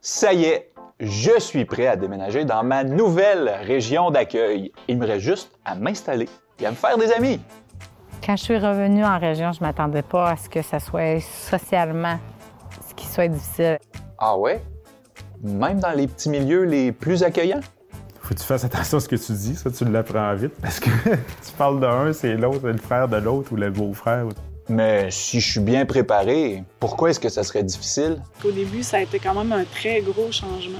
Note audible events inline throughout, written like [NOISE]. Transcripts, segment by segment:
Ça y est, je suis prêt à déménager dans ma nouvelle région d'accueil. Il me reste juste à m'installer et à me faire des amis. Quand je suis revenue en région, je m'attendais pas à ce que ça soit socialement ce qui soit difficile. Ah ouais? Même dans les petits milieux les plus accueillants? Faut que tu fasses attention à ce que tu dis, ça tu l'apprends vite parce que [LAUGHS] tu parles d'un, c'est l'autre, c'est le frère de l'autre ou le beau-frère. Mais si je suis bien préparé, pourquoi est-ce que ça serait difficile? Au début, ça a été quand même un très gros changement.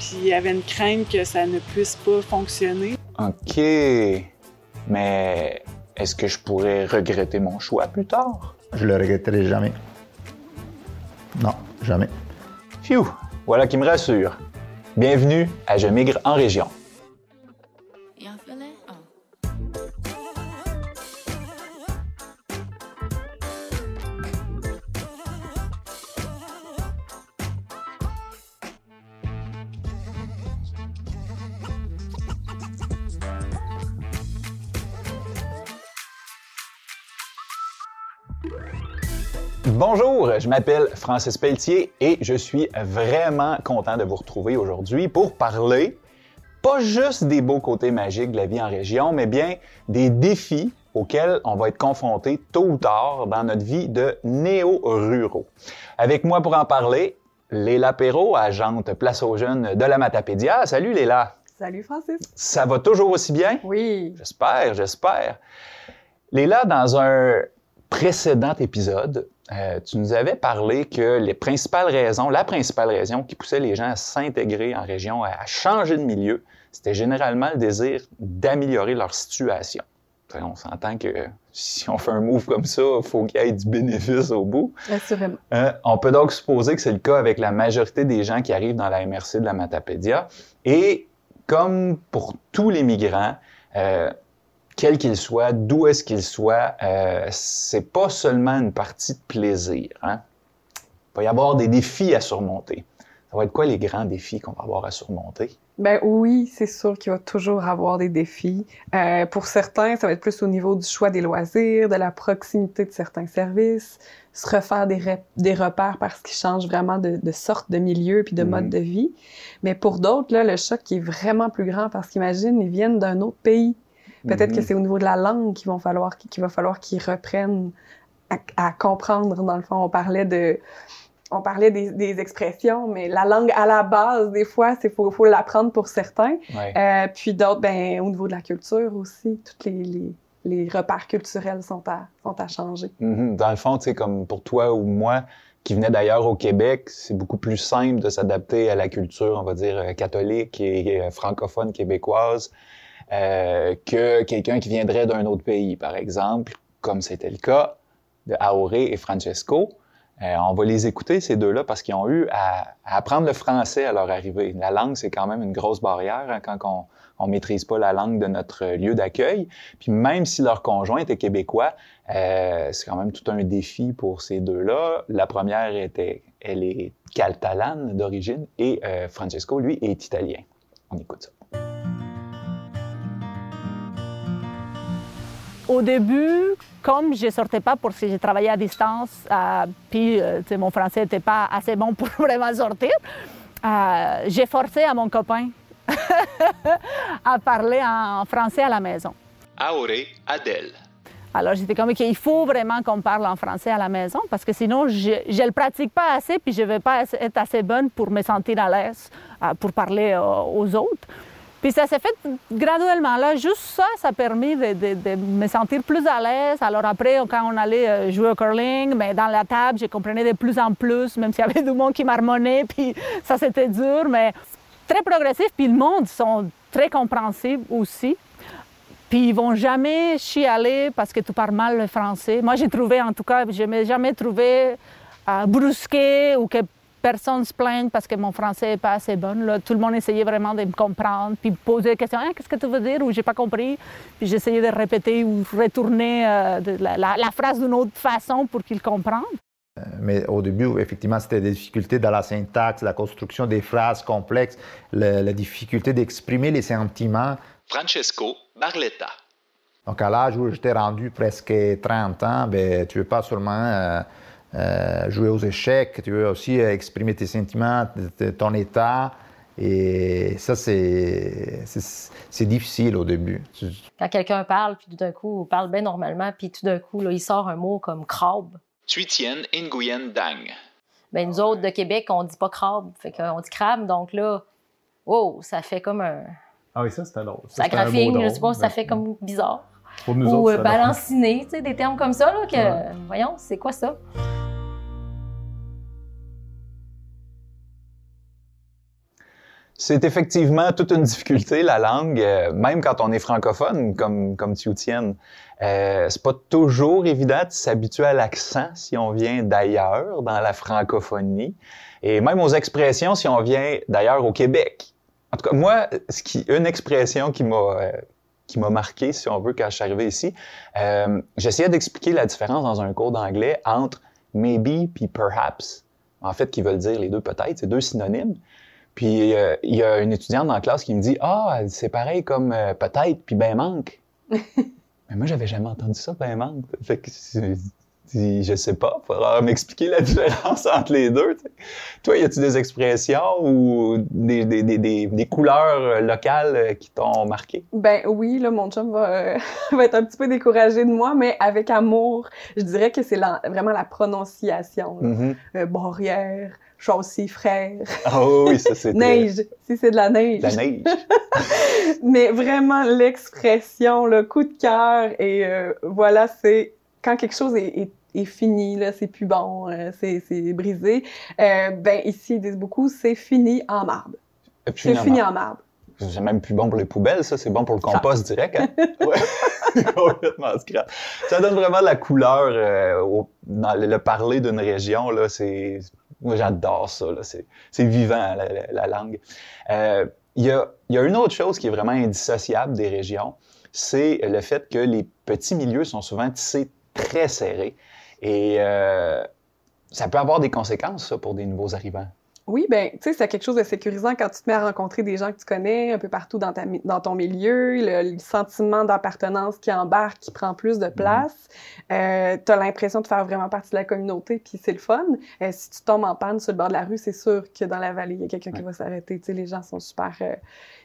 Puis il y avait une crainte que ça ne puisse pas fonctionner. OK. Mais est-ce que je pourrais regretter mon choix plus tard? Je le regretterai jamais. Non, jamais. Phew! Voilà qui me rassure. Bienvenue à Je migre en région. Bonjour, je m'appelle Francis Pelletier et je suis vraiment content de vous retrouver aujourd'hui pour parler pas juste des beaux côtés magiques de la vie en région, mais bien des défis auxquels on va être confronté tôt ou tard dans notre vie de néo-ruraux. Avec moi pour en parler, Léla Perrault, agente Place aux Jeunes de la Matapédia. Salut Léla. Salut Francis. Ça va toujours aussi bien? Oui. J'espère, j'espère. Léla, dans un précédent épisode, euh, tu nous avais parlé que les principales raisons, la principale raison qui poussait les gens à s'intégrer en région, à changer de milieu, c'était généralement le désir d'améliorer leur situation. On s'entend que si on fait un move comme ça, il faut qu'il y ait du bénéfice au bout. Assurément. Euh, on peut donc supposer que c'est le cas avec la majorité des gens qui arrivent dans la MRC de la Matapédia. Et comme pour tous les migrants, euh, quel qu'il soit, d'où est-ce qu'il soit, euh, c'est pas seulement une partie de plaisir. Hein? Il va y avoir des défis à surmonter. Ça va être quoi les grands défis qu'on va avoir à surmonter? Ben oui, c'est sûr qu'il va toujours avoir des défis. Euh, pour certains, ça va être plus au niveau du choix des loisirs, de la proximité de certains services, se refaire des, des repères parce qu'ils changent vraiment de, de, sorte de milieu puis de mode mhm. de vie. Mais pour d'autres, là, le choc est vraiment plus grand parce qu'imagine, ils viennent d'un autre pays. Peut-être que mhm. c'est au niveau de la langue qu'il va falloir qu'il va falloir qu'ils reprennent à, comprendre. Dans le fond, on parlait de on parlait des, des, expressions, mais la langue à la base, des fois, c'est faut, faut l'apprendre pour certains. Euh, puis d'autres, ben au niveau de la culture aussi, toutes les, les, les repères culturels sont à sont à changer. Mhm. Dans le fond, tu sais, comme pour toi ou moi, qui venait d'ailleurs au Québec, c'est beaucoup plus simple de s'adapter à la culture, on va dire, euh, catholique et euh, francophone québécoise. Euh, que quelqu'un qui viendrait d'un autre pays, par exemple, comme c'était le cas de Aoré et Francesco. Euh, on va les écouter, ces deux-là, parce qu'ils ont eu à, apprendre le français à leur arrivée. La langue, c'est quand même une grosse barrière hein, quand on ne maîtrise pas la langue de notre lieu d'accueil. Puis même si leur conjoint était québécois, euh, c'est quand même tout un défi pour ces deux-là. La première était, elle est catalane d'origine et Francesco, lui, est italien. On écoute ça. Au début, comme je ne sortais pas parce que je travaillais à distance, euh, puis euh, mon français n'était pas assez bon pour [LAUGHS] vraiment sortir, euh, j'ai forcé à mon copain [LAUGHS] à parler en français à la maison. Auré Adèle. Alors j'étais comme qu'il faut vraiment qu'on parle en français à la maison parce que sinon je ne le pratique pas assez puis je ne vais pas être assez bonne pour me sentir à l'aise pour parler aux autres. Puis ça s'est fait graduellement. Là, juste ça, ça a permis de, me sentir plus à l'aise. Alors après, quand on allait euh, jouer au curling, mais dans la table, je comprenais de plus en plus, même s'il y avait du monde qui marmonnait, puis [LAUGHS] ça, c'était dur, mais très progressif. Puis le monde sont très compréhensibles aussi. Puis ils vont jamais chialer parce que tu parles mal le français. Moi, j'ai trouvé, en tout cas, je m'ai jamais trouvé euh, brusqué ou que personne se plaigne parce que mon français n'est pas assez bon. Là, tout le monde essayait vraiment de me comprendre, puis poser des questions. Hein, qu'est-ce que tu veux dire? Ou j'ai pas compris. Puis j'essayais de répéter ou retourner euh, la, phrase d'une autre façon pour qu'ils comprennent. Euh, mais au début, effectivement, c'était des difficultés dans la syntaxe, la construction des phrases complexes, la, difficulté d'exprimer les sentiments. Francesco Barletta. Donc, à l'âge où j'étais rendu presque 30 ans, ben, tu ne veux pas seulement euh, euh, jouer aux échecs, tu veux aussi exprimer tes sentiments, ton état. Et ça, c'est difficile au début. Quand quelqu'un parle, puis tout d'un coup, parle bien normalement, puis tout d'un coup, là, il sort un mot comme crabe. Tuitienne Nguyen Dang. Ben, nous autres de Québec, on dit pas crabe, fait qu'on dit crabe, donc là, wow, ça fait comme un. Ah oui, ça c'était drôle. Ça, ça graphine, je sais pas, ça fait comme bizarre. Pour nous Ou autres, euh, balanciné, tu sais, des termes comme ça, là, que, voyons, c'est quoi ça? C'est effectivement toute une difficulté, la langue, euh, même quand on est francophone, comme, comme tu tiennes. Euh, c'est pas toujours évident de s'habituer à l'accent si on vient d'ailleurs, dans la francophonie, et même aux expressions si on vient d'ailleurs au Québec. En tout cas, moi, qui, une expression qui m'a euh, qui m'a marqué, si on veut, quand je suis arrivé ici, euh, j'essayais d'expliquer la différence dans un cours d'anglais entre maybe puis perhaps. En fait, qui veulent dire les deux peut-être, c'est deux synonymes. Puis euh, il y a une étudiante dans la classe qui me dit Ah, c'est pareil comme euh, peut-être puis ben manque. [LAUGHS] Mais moi, j'avais jamais entendu ça, ben manque. Fait que je sais pas, il faudra m'expliquer la [LAUGHS] différence entre les deux. Toi, y a-tu des expressions ou des, des, des, des couleurs locales qui t'ont marqué? Ben oui, là, mon chum va, [LAUGHS] va, être un petit peu découragé de moi, mais avec amour, je dirais que c'est vraiment la prononciation. Mm -hmm. barrière, châssis, frère. Ah oh, oui, ça c'est. [LAUGHS] neige, si c'est de la neige. La neige. [LAUGHS] mais vraiment l'expression, le coup de cœur, et euh, voilà, c'est quand quelque chose est, est est fini, là, c'est plus bon, euh, c'est, c'est brisé. Euh, ben ici, ils disent beaucoup, c'est fini en marbre. C'est fini en marbre. C'est même plus bon pour les poubelles, ça, c'est bon pour le compost direct. Hein? [LAUGHS] ouais. Complètement scrap. Ça donne vraiment la couleur euh, au, dans le, le parler d'une région, là, c'est... Moi, j'adore ça. C'est, vivant, la, la, la langue. Il y, a, une autre chose qui est vraiment indissociable des régions, c'est le fait que les petits milieux sont souvent tissés très serrés. Et euh, ça peut avoir des conséquences, pour des nouveaux arrivants. Oui, ben, tu sais, c'est quelque chose de sécurisant quand tu te mets à rencontrer des gens que tu connais un peu partout dans, ta, dans ton milieu, le, le sentiment d'appartenance qui embarque, qui prend plus de place. Mm -hmm. euh, tu as l'impression de faire vraiment partie de la communauté, puis c'est le fun. Euh, si tu tombes en panne sur le bord de la rue, c'est sûr que dans la vallée, il y a quelqu'un ouais. qui va s'arrêter. Tu sais, les gens sont super... Euh,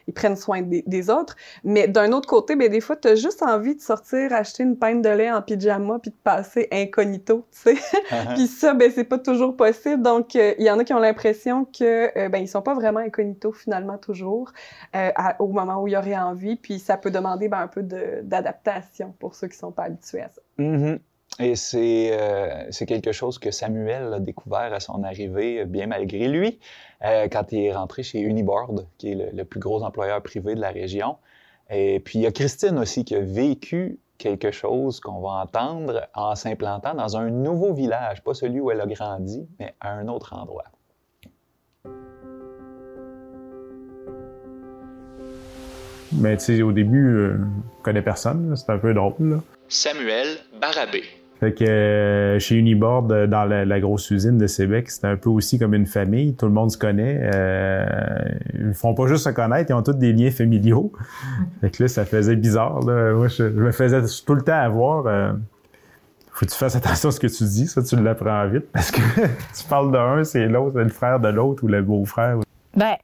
ils prennent soin des, des autres. Mais d'un autre côté, ben, des fois, tu as juste envie de sortir, acheter une pinte de lait en pyjama, puis de passer incognito, tu sais. [LAUGHS] Puis ça, ben, c'est pas toujours possible. Donc, il y en a qui ont l'impression que euh, ben, ils sont pas vraiment incognito, finalement, toujours, euh, au moment où il y aurait envie. Puis ça peut demander ben, un peu d'adaptation pour ceux qui sont pas habitués à ça. Mm -hmm. Et c'est euh, quelque chose que Samuel a découvert à son arrivée, bien malgré lui, euh, quand il est rentré chez Uniboard, qui est le, le, plus gros employeur privé de la région. Et puis il y a Christine aussi qui a vécu quelque chose qu'on va entendre en s'implantant dans un nouveau village, pas celui où elle a grandi, mais à un autre endroit. Mais tu sais, au début, euh, je connais personne, c'est un peu drôle. Là. Samuel Barabé. Fait que euh, chez Uniboard, euh, dans la, la, grosse usine de Sébec, c'était un peu aussi comme une famille. Tout le monde se connaît. Euh, ils font pas juste se connaître, ils ont tous des liens familiaux. Fait que là, ça faisait bizarre. Là. Moi, je, je, me faisais tout le temps avoir. Euh, faut que tu fasses attention à ce que tu dis. Ça, tu l'apprends vite. Parce que [LAUGHS] tu parles d'un, c'est l'autre, c'est le frère de l'autre ou le beau-frère. Ben,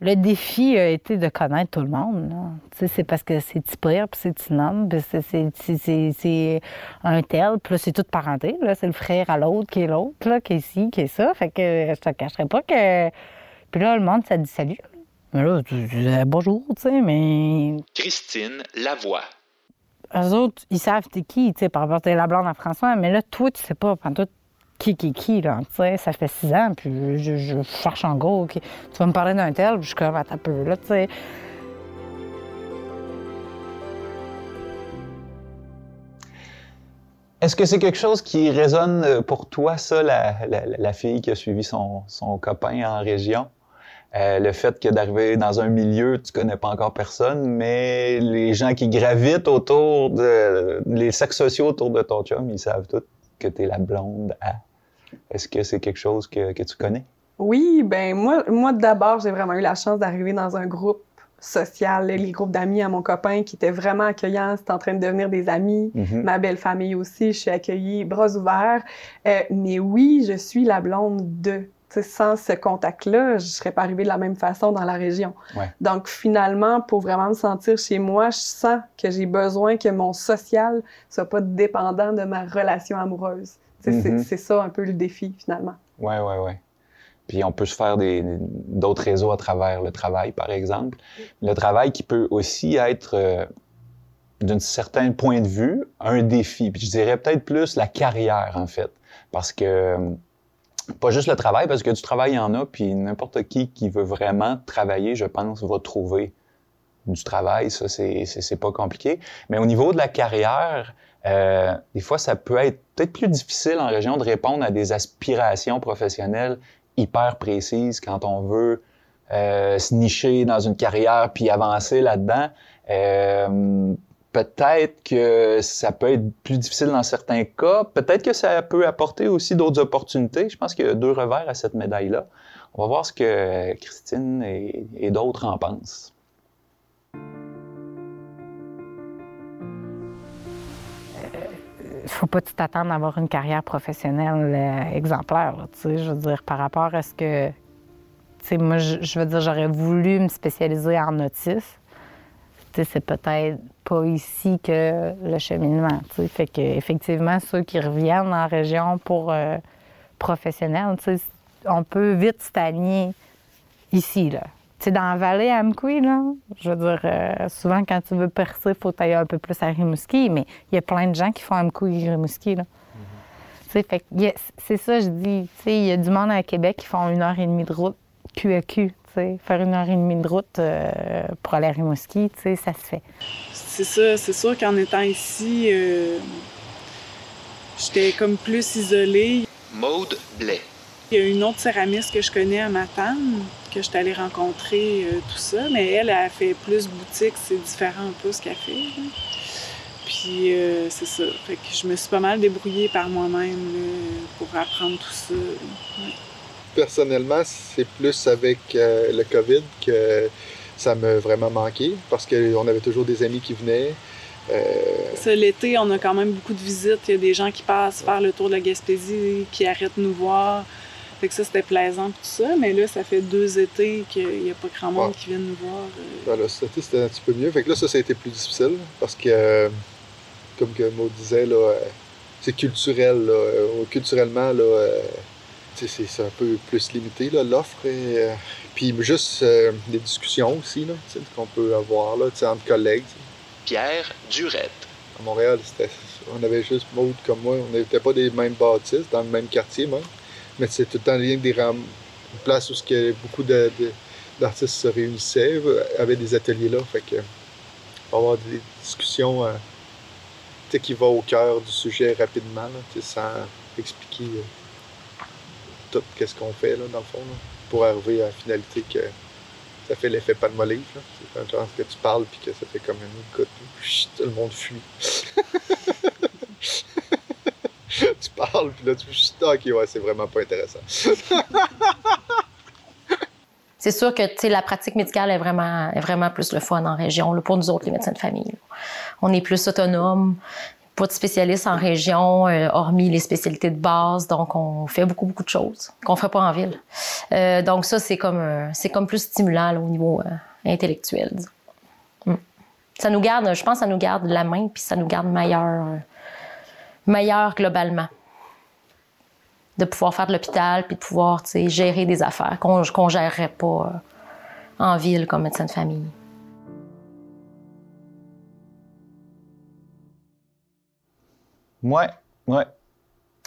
le défi a été de connaître tout le monde. C'est parce que c'est Tipir, puis c'est Tinam, puis c'est un tel, puis c'est toute parenté. C'est le frère à l'autre qui est l'autre, qui est ici, qui est ça. Fait que je te cacherai pas que... Puis là, le monde, ça dit salut. Mais là, tu dis bonjour, tu sais, mais... Christine Lavoie. Eux autres, ils savent t'es qui, tu sais, par rapport à la blonde à François, mais là, toi, tu sais pas, pendant tout qui, qui, qui, là, tu sais, ça fait six ans, puis je, cherche en gros, tu vas me parler d'un tel, puis je suis comme, attends un peu, là, tu sais. Est-ce que c'est quelque chose qui résonne pour toi, ça, la, la, fille qui a suivi son, son copain en région? Euh, le fait que d'arriver dans un milieu, tu connais pas encore personne, mais les gens qui gravitent autour de les cercles sociaux autour de ton chum, ils savent tous que tu es la blonde à. Est-ce que c'est quelque chose que, que, tu connais? Oui, ben moi, moi d'abord, j'ai vraiment eu la chance d'arriver dans un groupe social, les groupes d'amis à mon copain qui étaient vraiment accueillants, c'était en train de devenir des amis. Mhm. Ma belle famille aussi, je suis accueillie bras ouverts. Euh, mais oui, je suis la blonde de. T'sais, sans ce contact-là, je serais pas arrivée de la même façon dans la région. Ouais. Donc finalement, pour vraiment me sentir chez moi, je sens que j'ai besoin que mon social soit pas dépendant de ma relation amoureuse. C'est- Mhm. C'est ça un peu le défi finalement. Ouais, ouais, ouais. Puis on peut se faire des- d'autres réseaux à travers le travail, par exemple. Le travail qui peut aussi être, euh, d'un certain point de vue, un défi. Puis je dirais peut-être plus la carrière, en fait. Parce que, euh, pas juste le travail, parce que du travail, il y en a, puis n'importe qui qui veut vraiment travailler, je pense, va trouver du travail. Ça, c'est c'est- c'est pas compliqué. Mais au niveau de la carrière, euh, des fois, ça peut être peut-être plus difficile en région de répondre à des aspirations professionnelles hyper précises quand on veut euh, se nicher dans une carrière puis avancer là-dedans. Euh, peut-être que ça peut être plus difficile dans certains cas. Peut-être que ça peut apporter aussi d'autres opportunités. Je pense qu'il y a deux revers à cette médaille-là. On va voir ce que Christine et, et d'autres en pensent. Faut pas t'attendre à avoir une carrière professionnelle euh, exemplaire. je veux dire, par rapport à ce que. Moi, je, veux dire, j'aurais voulu me spécialiser en autisme. C'est peut-être pas ici que le cheminement. Fait que, effectivement, ceux qui reviennent en région pour euh, professionnels, on peut vite stagner ici, là. Tu sais, dans la vallée à Amqui, là, je veux dire, euh, souvent, quand tu veux percer, il faut aller un peu plus à Rimouski, mais il y a plein de gens qui font Amqui et Rimouski, là. Tu sais, fait que, il y a- c'est ça, je dis, tu sais, il y a du monde à Québec qui font une heure et demie de route cul à cul, tu sais. Faire une heure et demie de route euh, pour aller à Rimouski, tu sais, ça se fait. C'est ça, c'est sûr qu'en étant ici, euh, j'étais comme plus isolée. Maude Blais. Il y a une autre céramiste que je connais à Matane, que je suis allée rencontrer, euh, tout ça, mais elle, elle fait plus boutique, c'est différent un peu ce qu'elle fait. là. Puis euh, c'est ça, fait que je me suis pas mal débrouillée par moi-même pour apprendre tout ça. Ouais. Personnellement, c'est plus avec euh, le COVID que ça m'a vraiment manqué parce qu'on avait toujours des amis qui venaient. Euh, l'été, on a quand même beaucoup de visites. Il y a des gens qui passent faire le tour de la Gaspésie, qui arrêtent de nous voir. Fait que ça, c'était plaisant tout ça. Mais là, ça fait deux étés qu'il n'y a pas grand monde Ouais. qui vient nous voir. euh. Voilà, c'était c'était un petit peu mieux. Fait que là, ça, ça a été plus difficile parce que, euh, comme que Maud disait, là, euh, c'est culturel. Là, Euh, culturellement, là, euh, c'est c'est un peu plus limité, là, l'offre. et, euh, Puis juste euh, des discussions aussi, qu'on peut avoir là, tu sais, entre collègues. Pierre Durette. À Montréal, c'était, on avait juste Maud comme moi. On n'était pas des mêmes bâtisses, dans le même quartier même. Mais c'est tout le temps que des ram- une place où ce que beaucoup de, de- d'artistes se réunissaient, euh, avaient des ateliers là. Fait que va avoir des discussions euh, qui vont au cœur du sujet rapidement, là, sans expliquer euh, tout qu'est-ce qu'on fait là, dans le fond, là, pour arriver à la finalité que ça fait l'effet palmolive. Là. C'est un genre que tu parles puis que ça fait comme une. Chut, Tout le monde fuit. [LAUGHS] tu parles puis là tu fais ah, ok ouais c'est vraiment pas intéressant. [LAUGHS] C'est sûr que la pratique médicale est vraiment, est vraiment plus le fun en région, là, pour nous autres, les médecins de famille. On est plus autonome, pas de spécialistes en région, euh, hormis les spécialités de base, donc on fait beaucoup, beaucoup de choses qu'on ferait pas en ville. Euh, donc ça, c'est comme, euh, comme plus stimulant au niveau intellectuel. Mm. Ça nous garde, je pense, ça nous garde la main, puis ça nous garde meilleur, meilleur globalement de pouvoir faire de l'hôpital puis de pouvoir gérer des affaires qu'on qu'on gérerait pas euh, en ville comme médecin de famille. Ouais, ouais.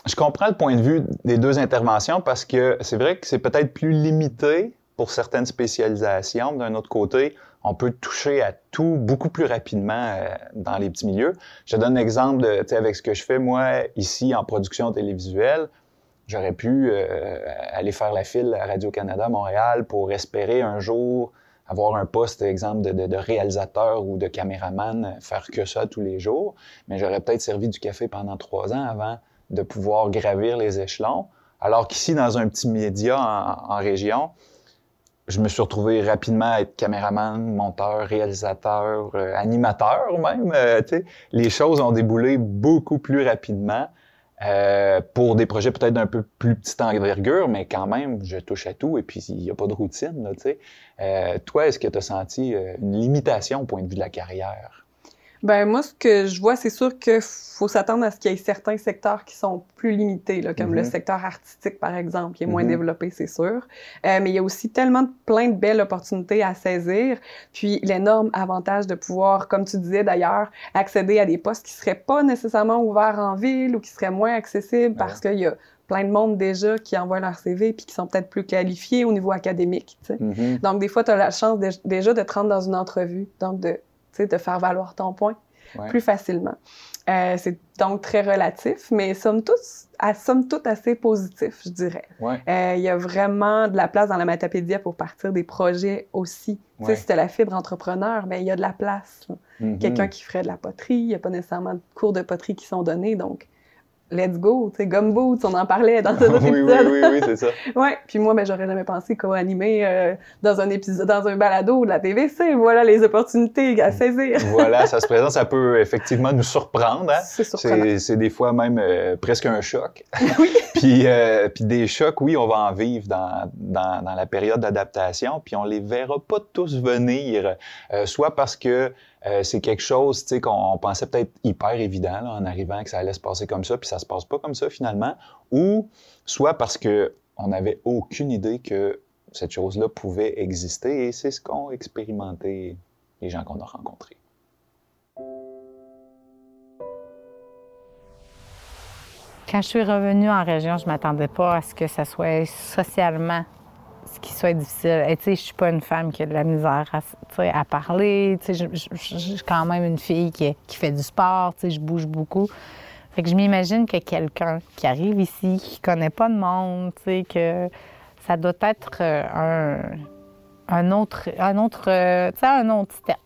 Je comprends le point de vue des deux interventions parce que c'est vrai que c'est peut-être plus limité pour certaines spécialisations. D'un autre côté, on peut toucher à tout beaucoup plus rapidement euh, dans les petits milieux. Je donne un exemple de, avec ce que je fais, moi, ici, en production télévisuelle. J'aurais pu euh, aller faire la file à Radio-Canada Montréal pour espérer un jour avoir un poste, exemple, de, réalisateur ou de caméraman, euh, faire que ça tous les jours. Mais j'aurais peut-être servi du café pendant trois ans avant de pouvoir gravir les échelons. Alors qu'ici, dans un petit média en, région, je me suis retrouvé rapidement à être caméraman, monteur, réalisateur, euh, animateur même. Les choses ont déboulé beaucoup plus rapidement euh, pour des projets peut-être d'un peu plus petite envergure, mais quand même, je touche à tout et puis il n'y a pas de routine. Là. Euh, toi, est-ce que tu as senti euh, une limitation au point de vue de la carrière? Ben moi, ce que je vois, c'est sûr qu'il faut s'attendre à ce qu'il y ait certains secteurs qui sont plus limités, là, comme le Mhm. secteur artistique, par exemple, qui est moins Mhm. développé, c'est sûr. Euh, mais il y a aussi tellement de, plein de belles opportunités à saisir, puis l'énorme avantage de pouvoir, comme tu disais d'ailleurs, accéder à des postes qui seraient pas nécessairement ouverts en ville ou qui seraient moins accessibles parce qu'il y a plein de monde déjà qui envoient leur CV puis qui sont peut-être plus qualifiés au niveau académique. Mhm. Donc, des fois, tu as la chance de- déjà de te rendre dans une entrevue, donc de, de faire valoir ton point Ouais. plus facilement. Euh, c'est donc très relatif, mais somme toute, à somme toute assez positif, je dirais. Ouais. Euh, Il y a vraiment de la place dans la Matapédia pour partir des projets aussi. Tu Ouais. sais, si t'as la fibre entrepreneur, mais il y a de la place. Mhm. Quelqu'un qui ferait de la poterie, il n'y a pas nécessairement de cours de poterie qui sont donnés, donc let's go, tu sais, gum boots, on en parlait dans un [LAUGHS] autre oui, oui, épisode. oui, oui, c'est ça. [LAUGHS] Ouais, puis moi, ben, j'aurais jamais pensé co-animer euh, dans un épisode, dans un balado de la TVC. Voilà les opportunités à saisir. [LAUGHS] voilà, ça se présente, ça peut effectivement nous surprendre. Hein? C'est surprenant. C'est, c'est des fois même euh, presque un choc. puis, euh, puis des chocs, oui, on va en vivre dans, dans, dans la période d'adaptation, puis on les verra pas tous venir, euh, soit parce que euh, c'est quelque chose, qu'on pensait peut-être hyper évident en arrivant que ça allait se passer comme ça, puis ça se passe pas comme ça finalement, ou soit parce que on n'avait aucune idée que cette chose-là pouvait exister, et c'est ce qu'ont expérimenté les gens qu'on a rencontrés. Quand je suis revenue en région, je m'attendais pas à ce que ça soit socialement ce qui soit difficile. Et tu sais, je suis pas une femme qui a de la misère à, parler. Tu sais, je, suis quand même une fille qui, fait du sport. Tu sais, je bouge beaucoup. Fait que je m'imagine que quelqu'un qui arrive ici, qui connaît pas de monde, tu sais, que ça doit être euh, un, autre, un autre, euh, tu sais, un autre step.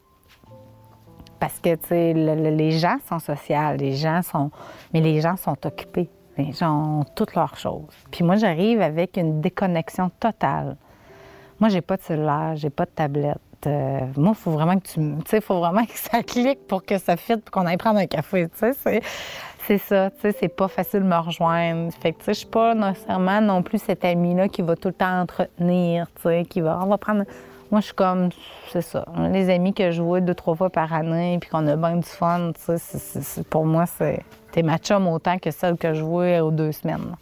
Parce que, tu sais, le- le- les gens sont sociaux, les gens sont... Mais les gens sont occupés. Les gens ont toutes leurs choses. Puis moi, j'arrive avec une déconnexion totale. Moi, j'ai pas de cellulaire, j'ai pas de tablette. Euh, moi, il faut vraiment que tu... Tu faut vraiment que ça clique pour que ça fitte, pour qu'on aille prendre un café, tu sais. C'est, c'est ça, tu sais, c'est pas facile de me rejoindre. Fait que, tu sais, je suis pas nécessairement non plus cette amie-là qui va tout le temps entretenir, tu sais, qui va... On va prendre... Moi, je suis comme, c'est ça. Les amis que je vois deux, trois fois par année, puis qu'on a bien du fun, tu sais, pour moi, c'est. T'es ma chum autant que celle que je vois aux deux semaines.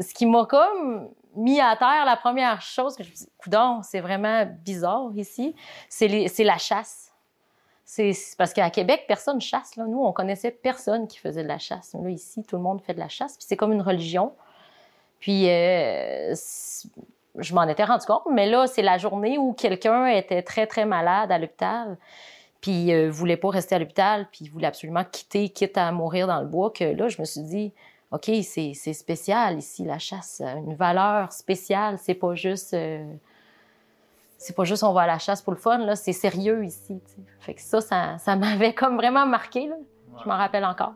ce qui m'a comme mis à terre, la première chose que je me suis dit, c'est vraiment bizarre ici, c'est la chasse. C'est parce qu'à Québec, personne chasse. Nous, on connaissait personne qui faisait de la chasse. Là, ici, tout le monde fait de la chasse. Puis c'est comme une religion. Puis euh, je m'en étais rendu compte, mais là, c'est la journée où quelqu'un était très, très malade à l'hôpital, puis euh, voulait pas rester à l'hôpital, puis voulait absolument quitter, quitte à mourir dans le bois, que là, je me suis dit, OK, c'est spécial ici, la chasse, une valeur spéciale. C'est pas juste. euh, c'est pas juste on va à la chasse pour le fun, c'est sérieux ici. Fait que ça, ça, m'avait comme vraiment marqué. Je m'en rappelle encore.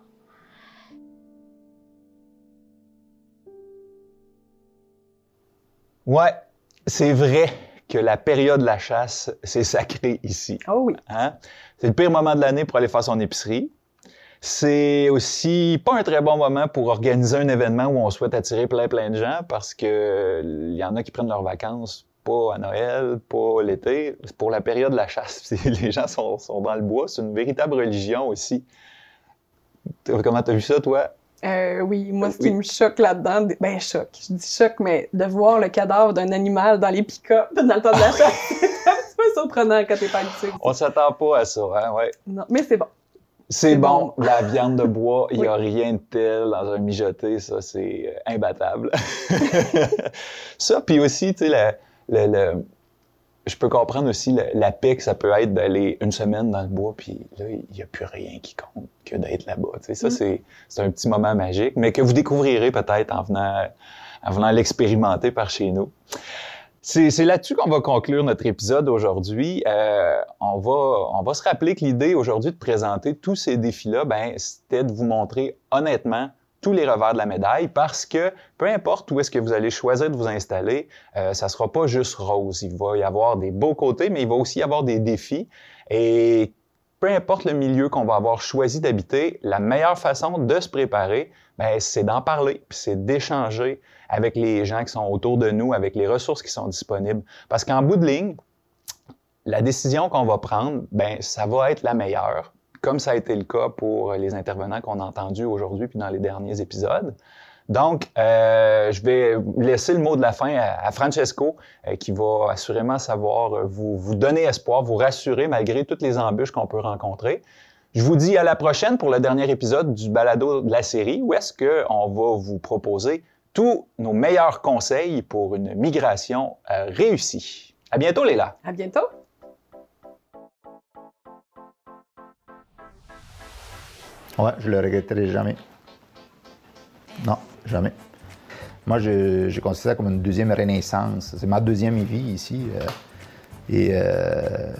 Ouais, c'est vrai que la période de la chasse, c'est sacré ici. Oh oui. Hein? C'est le pire moment de l'année pour aller faire son épicerie. C'est aussi pas un très bon moment pour organiser un événement où on souhaite attirer plein plein de gens parce que il y en a qui prennent leurs vacances pas à Noël, pas l'été, c'est pour la période de la chasse. [LAUGHS] Les gens sont, sont dans le bois, c'est une véritable religion aussi. Comment t'as vu ça, toi? Euh, oui, moi, ce Oui. qui me choque là-dedans, ben choc, je dis choc, mais de voir le cadavre d'un animal dans les pick-up dans le temps de la chasse, [LAUGHS] c'est un peu surprenant quand t'es pas habitué. On s'attend pas à ça, hein? Ouais. Non, mais c'est bon. C'est bon, bon. la viande de bois, il n'y a rien de tel dans un mijoté, ça c'est euh, imbattable. [LAUGHS] ça, puis aussi, tu sais, le, le- le- je peux comprendre aussi le- la paix que ça peut être d'aller une semaine dans le bois, puis là, il n'y a plus rien qui compte que d'être là-bas. Tu sais, ça, Mm. c'est, c'est un petit moment magique, mais que vous découvrirez peut-être en venant, en venant l'expérimenter par chez nous. C'est, c'est là-dessus qu'on va conclure notre épisode aujourd'hui. Euh, on, va, on va se rappeler que l'idée aujourd'hui de présenter tous ces défis-là, ben, c'était de vous montrer honnêtement tous les revers de la médaille parce que peu importe où est-ce que vous allez choisir de vous installer, euh, ça sera pas juste rose. Il va y avoir des beaux côtés, mais il va aussi y avoir des défis. Et peu importe le milieu qu'on va avoir choisi d'habiter, la meilleure façon de se préparer, ben, c'est d'en parler, puis c'est d'échanger avec les gens qui sont autour de nous, avec les ressources qui sont disponibles. Parce qu'en bout de ligne, la décision qu'on va prendre, ben, ça va être la meilleure, comme ça a été le cas pour les intervenants qu'on a entendus aujourd'hui puis dans les derniers épisodes. Donc, euh, je vais laisser le mot de la fin à, Francesco, euh, qui va assurément savoir vous, vous donner espoir, vous rassurer malgré toutes les embûches qu'on peut rencontrer. Je vous dis à la prochaine pour le dernier épisode du balado de la série, où est-ce qu'on va vous proposer tous nos meilleurs conseils pour une migration euh, réussie. À bientôt, Léla. À bientôt. Ouais, je le regretterai jamais. Non, jamais. Moi, je, je considère ça comme une deuxième renaissance. C'est ma deuxième vie ici. euh, et euh,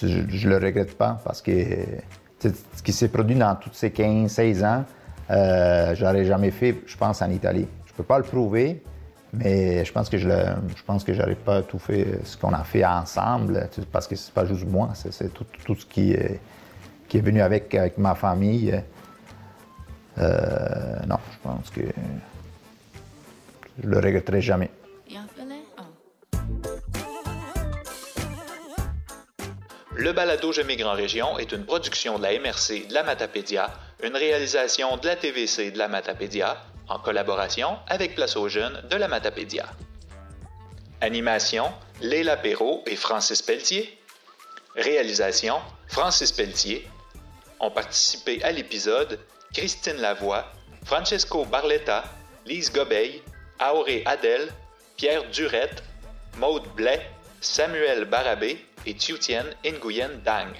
je ne le regrette pas parce que ce qui s'est produit dans tous ces 15, 16 ans, euh, je l'aurais jamais fait, je pense, en Italie. Je peux pas le prouver, mais je pense que je, le, je j'aurais pas tout fait ce qu'on a fait ensemble, parce que c'est pas juste moi, c'est tout, tout ce qui est, qui est venu avec, avec ma famille. Euh, non, je pense que je le regretterai jamais. Le balado Je migre en région est une production de la MRC de la Matapédia, une réalisation de la TVC de la Matapédia, en collaboration avec Place aux jeunes de la Matapédia. Animation, Léla Perrault et Francis Pelletier. Réalisation, Francis Pelletier. Ont participé à l'épisode Christine Lavoie, Francesco Barletta, Lise Gobeil, Auré Adel, Pierre Durette, Maude Blais, Samuel Barabé et Tiutienne Nguyen Dang.